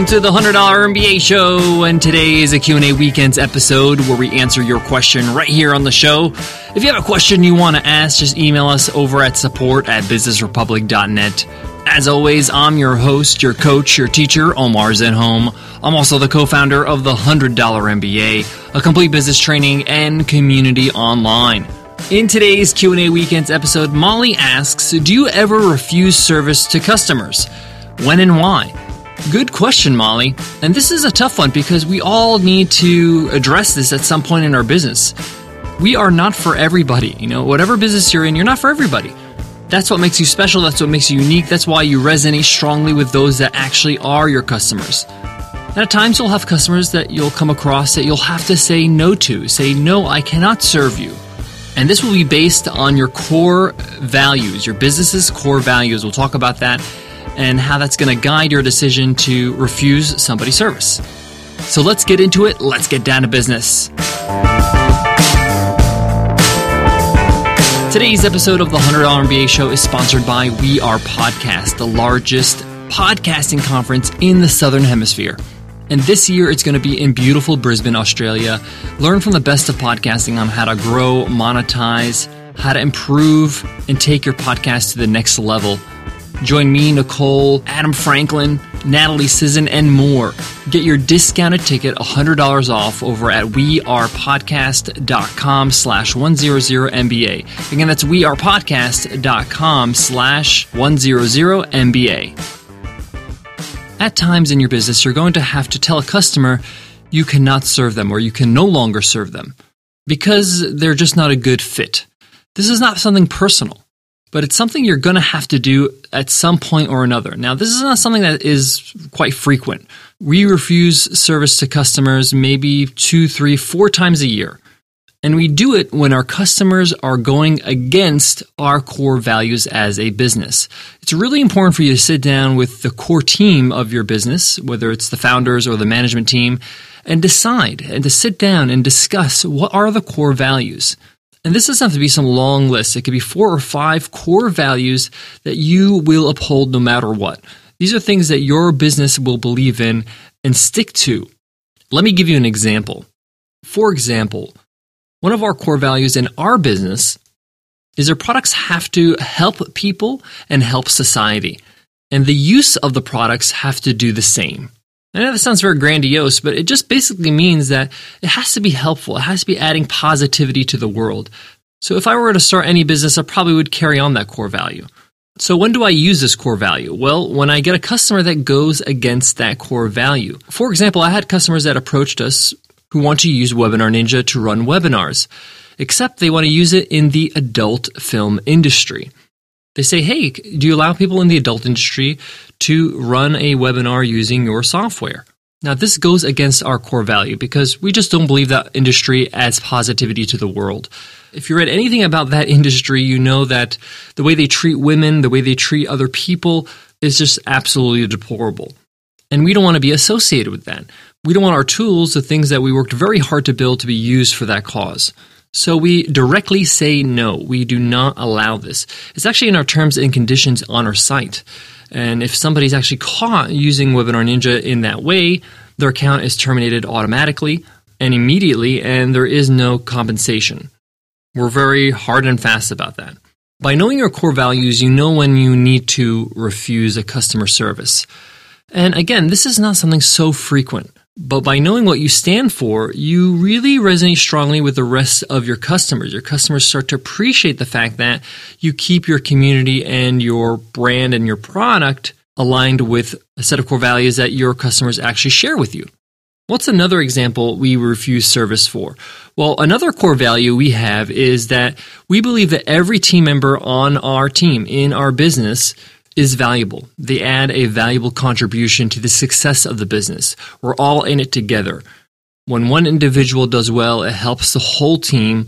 Welcome to the $100 MBA show, and today is a Q&A weekends episode where we answer your question right here on the show. If you have a question you want to ask, just email us over at support at businessrepublic.net. As always, I'm your host, your coach, your teacher, Omar Zenhom. I'm also the co-founder of the $100 MBA, a complete business training and community online. In today's Q&A weekends episode, Molly asks, "Do you ever refuse service to customers? When and why?" Good question, Molly. And this is a tough one because we all need to address this at some point in our business. We are not for everybody. You know, whatever business you're in, you're not for everybody. That's what makes you special. That's what makes you unique. That's why you resonate strongly with those that actually are your customers. And at times, you'll have customers that you'll come across that you'll have to say no to. Say, no, I cannot serve you. And this will be based on your core values, your business's core values. We'll talk about that and how that's going to guide your decision to refuse somebody's service. So let's get into it. Let's get down to business. Today's episode of the $100 MBA show is sponsored by We Are Podcast, the largest podcasting conference in the Southern Hemisphere. And this year it's going to be in beautiful Brisbane, Australia. Learn from the best of podcasting on how to grow, monetize, how to improve, and take your podcast to the next level. Join me, Nicole, Adam Franklin, Natalie Sisson, and more. Get your discounted ticket $100 off over at wearepodcast.com slash 100MBA. Again, that's wearepodcast.com slash 100MBA. At times in your business, you're going to have to tell a customer you cannot serve them or you can no longer serve them because they're just not a good fit. This is not something personal but it's something you're going to have to do at some point or another. Now, this is not something that is quite frequent. We refuse service to customers maybe two, three, four times a year. And we do it when our customers are going against our core values as a business. It's really important for you to sit down with the core team of your business, whether it's the founders or the management team, and decide and to sit down and discuss what are the core values. And this doesn't have to be some long list. It could be four or five core values that you will uphold no matter what. These are things that your business will believe in and stick to. Let me give you an example. For example, one of our core values in our business is our products have to help people and help society. And the use of the products have to do the same. I know that sounds very grandiose, but it just basically means that it has to be helpful. It has to be adding positivity to the world. So if I were to start any business, I probably would carry on that core value. So when do I use this core value? Well, when I get a customer that goes against that core value. For example, I had customers that approached us who want to use Webinar Ninja to run webinars, except they want to use it in the adult film industry. They say, hey, do you allow people in the adult industry to run a webinar using your software? Now, this goes against our core value because we just don't believe that industry adds positivity to the world. If you read anything about that industry, you know that the way they treat women, the way they treat other people is just absolutely deplorable. And we don't want to be associated with that. We don't want our tools, the things that we worked very hard to build, to be used for that cause. So we directly say no. We do not allow this. It's actually in our terms and conditions on our site. And if somebody's actually caught using Webinar Ninja in that way, their account is terminated automatically and immediately, and there is no compensation. We're very hard and fast about that. By knowing your core values, you know when you need to refuse a customer service. And again, this is not something so frequent. But by knowing what you stand for, you really resonate strongly with the rest of your customers. Your customers start to appreciate the fact that you keep your community and your brand and your product aligned with a set of core values that your customers actually share with you. What's another example we refuse service for? Well, another core value we have is that we believe that every team member on our team in our business is valuable. They add a valuable contribution to the success of the business. We're all in it together. When one individual does well, it helps the whole team.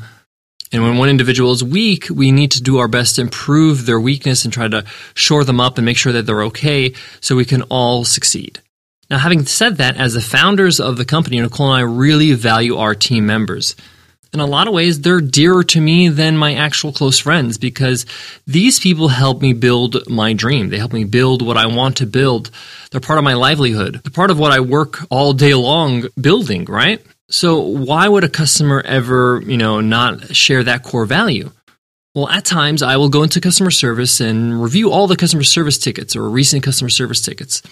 And when one individual is weak, we need to do our best to improve their weakness and try to shore them up and make sure that they're okay so we can all succeed. Now, having said that, as the founders of the company, Nicole and I really value our team members. In a lot of ways, they're dearer to me than my actual close friends because these people help me build my dream. They help me build what I want to build. They're part of my livelihood. They're part of what I work all day long building, right? So why would a customer ever, you know, not share that core value? Well, at times I will go into customer service and review all the customer service tickets or recent customer service tickets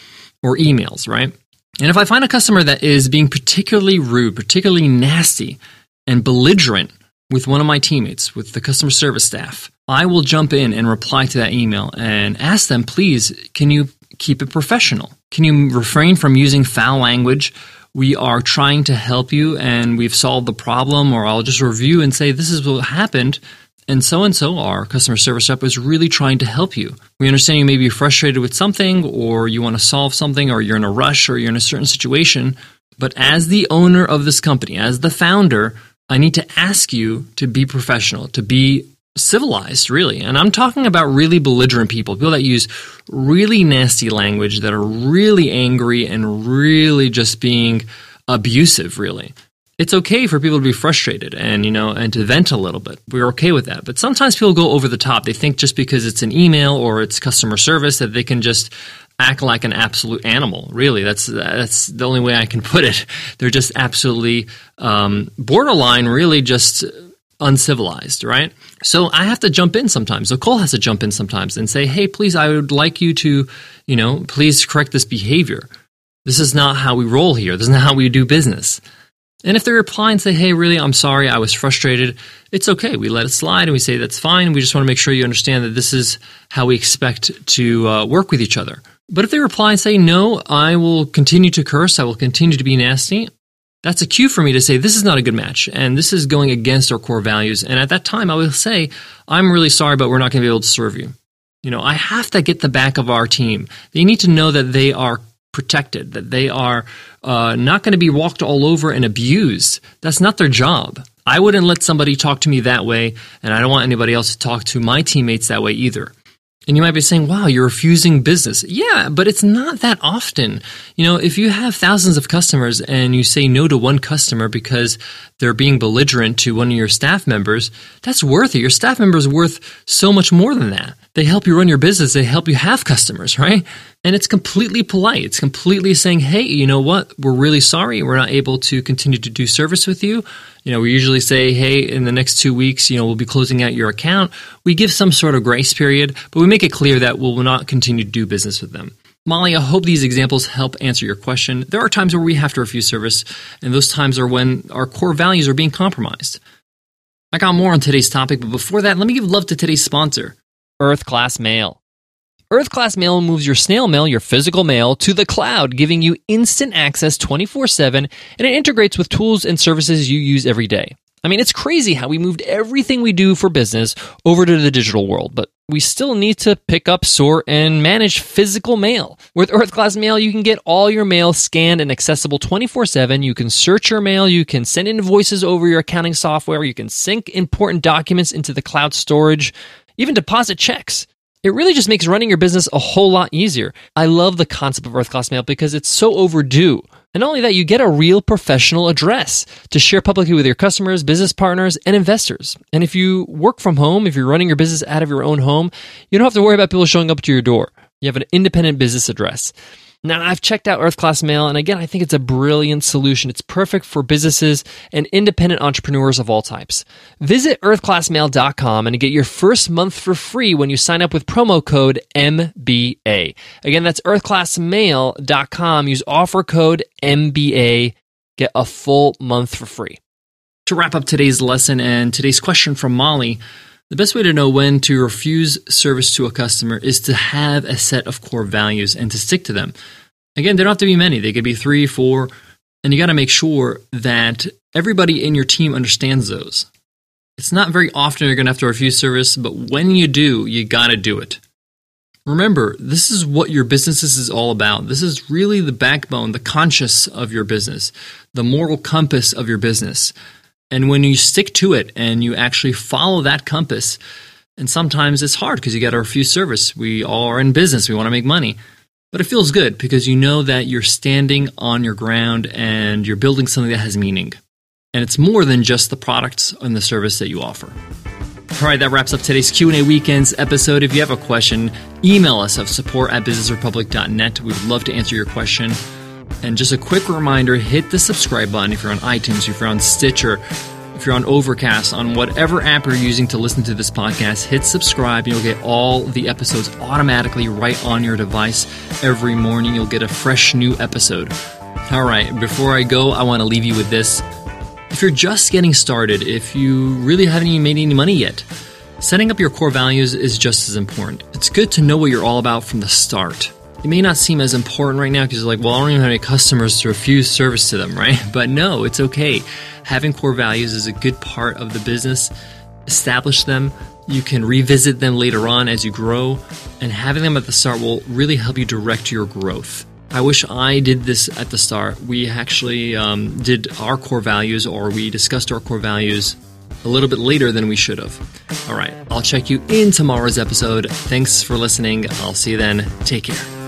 or emails, right? And if I find a customer that is being particularly rude, particularly nasty, and belligerent with one of my teammates, with the customer service staff, I will jump in and reply to that email and ask them, please, can you keep it professional? Can you refrain from using foul language? We are trying to help you and we've solved the problem, or I'll just review and say, this is what happened. And so and so, our customer service rep is really trying to help you. We understand you may be frustrated with something, or you want to solve something, or you're in a rush, or you're in a certain situation. But as the owner of this company, as the founder, I need to ask you to be professional, to be civilized, really. And I'm talking about really belligerent people, people that use really nasty language, that are really angry and really just being abusive, really. It's okay for people to be frustrated and, you know, and to vent a little bit. We're okay with that. But sometimes people go over the top. They think just because it's an email or it's customer service that they can just act like an absolute animal. Really, that's that's the only way I can put it. They're just absolutely um, borderline, really just uncivilized, right? So I have to jump in sometimes. So Cole has to jump in sometimes and say, "Hey, please, I would like you to, you know, please correct this behavior. This is not how we roll here. This is not how we do business." And if they reply and say, hey, really, I'm sorry, I was frustrated, it's okay. We let it slide and we say, that's fine. We just want to make sure you understand that this is how we expect to uh, work with each other. But if they reply and say, no, I will continue to curse, I will continue to be nasty, that's a cue for me to say, this is not a good match, and this is going against our core values. And at that time, I will say, I'm really sorry, but we're not going to be able to serve you. You know, I have to get the back of our team. They need to know that they are protected, that they are uh, not going to be walked all over and abused. That's not their job. I wouldn't let somebody talk to me that way, and I don't want anybody else to talk to my teammates that way either. And you might be saying, wow, you're refusing business. Yeah, but it's not that often. You know, if you have thousands of customers and you say no to one customer because they're being belligerent to one of your staff members, that's worth it. Your staff member is worth so much more than that. They help you run your business, they help you have customers, right? And it's completely polite. It's completely saying, hey, you know what? We're really sorry. We're not able to continue to do service with you. You know, we usually say, hey, in the next two weeks, you know, we'll be closing out your account. We give some sort of grace period, but we make it clear that we'll not continue to do business with them. Molly, I hope these examples help answer your question. There are times where we have to refuse service, and those times are when our core values are being compromised. I got more on today's topic, but before that, let me give love to today's sponsor, Earth Class Mail. Earth Class Mail moves your snail mail, your physical mail, to the cloud, giving you instant access 24 7, and it integrates with tools and services you use every day. I mean, it's crazy how we moved everything we do for business over to the digital world, but we still need to pick up, sort, and manage physical mail. With Earth Class Mail, you can get all your mail scanned and accessible 24 7. You can search your mail, you can send invoices over your accounting software, you can sync important documents into the cloud storage, even deposit checks. It really just makes running your business a whole lot easier. I love the concept of Earth Class Mail because it's so overdue. And not only that, you get a real professional address to share publicly with your customers, business partners, and investors. And if you work from home, if you're running your business out of your own home, you don't have to worry about people showing up to your door. You have an independent business address. Now, I've checked out Earth Class Mail, and again, I think it's a brilliant solution. It's perfect for businesses and independent entrepreneurs of all types. Visit earthclassmail.com and get your first month for free when you sign up with promo code MBA. Again, that's earthclassmail.com. Use offer code MBA. Get a full month for free. To wrap up today's lesson and today's question from Molly, the best way to know when to refuse service to a customer is to have a set of core values and to stick to them. Again, they don't have to be many, they could be three, four, and you got to make sure that everybody in your team understands those. It's not very often you're going to have to refuse service, but when you do, you got to do it. Remember, this is what your business is all about. This is really the backbone, the conscience of your business, the moral compass of your business. And when you stick to it and you actually follow that compass, and sometimes it's hard because you got to refuse service. We are in business, we want to make money. But it feels good because you know that you're standing on your ground and you're building something that has meaning. and it's more than just the products and the service that you offer. All right, that wraps up today's Q&A Weekends episode. If you have a question, email us at support at businessrepublic.net. We would love to answer your question. And just a quick reminder, hit the subscribe button if you're on iTunes, if you're on Stitcher, if you're on Overcast, on whatever app you're using to listen to this podcast, hit subscribe and you'll get all the episodes automatically right on your device every morning. You'll get a fresh new episode. All right, before I go, I want to leave you with this. If you're just getting started, if you really haven't even made any money yet, setting up your core values is just as important. It's good to know what you're all about from the start. It may not seem as important right now because you're like, well, I don't even have any customers to refuse service to them, right? But no, it's okay. Having core values is a good part of the business. Establish them. You can revisit them later on as you grow, and having them at the start will really help you direct your growth. I wish I did this at the start. We actually um, did our core values, or we discussed our core values a little bit later than we should have. All right, I'll check you in tomorrow's episode. Thanks for listening. I'll see you then. Take care.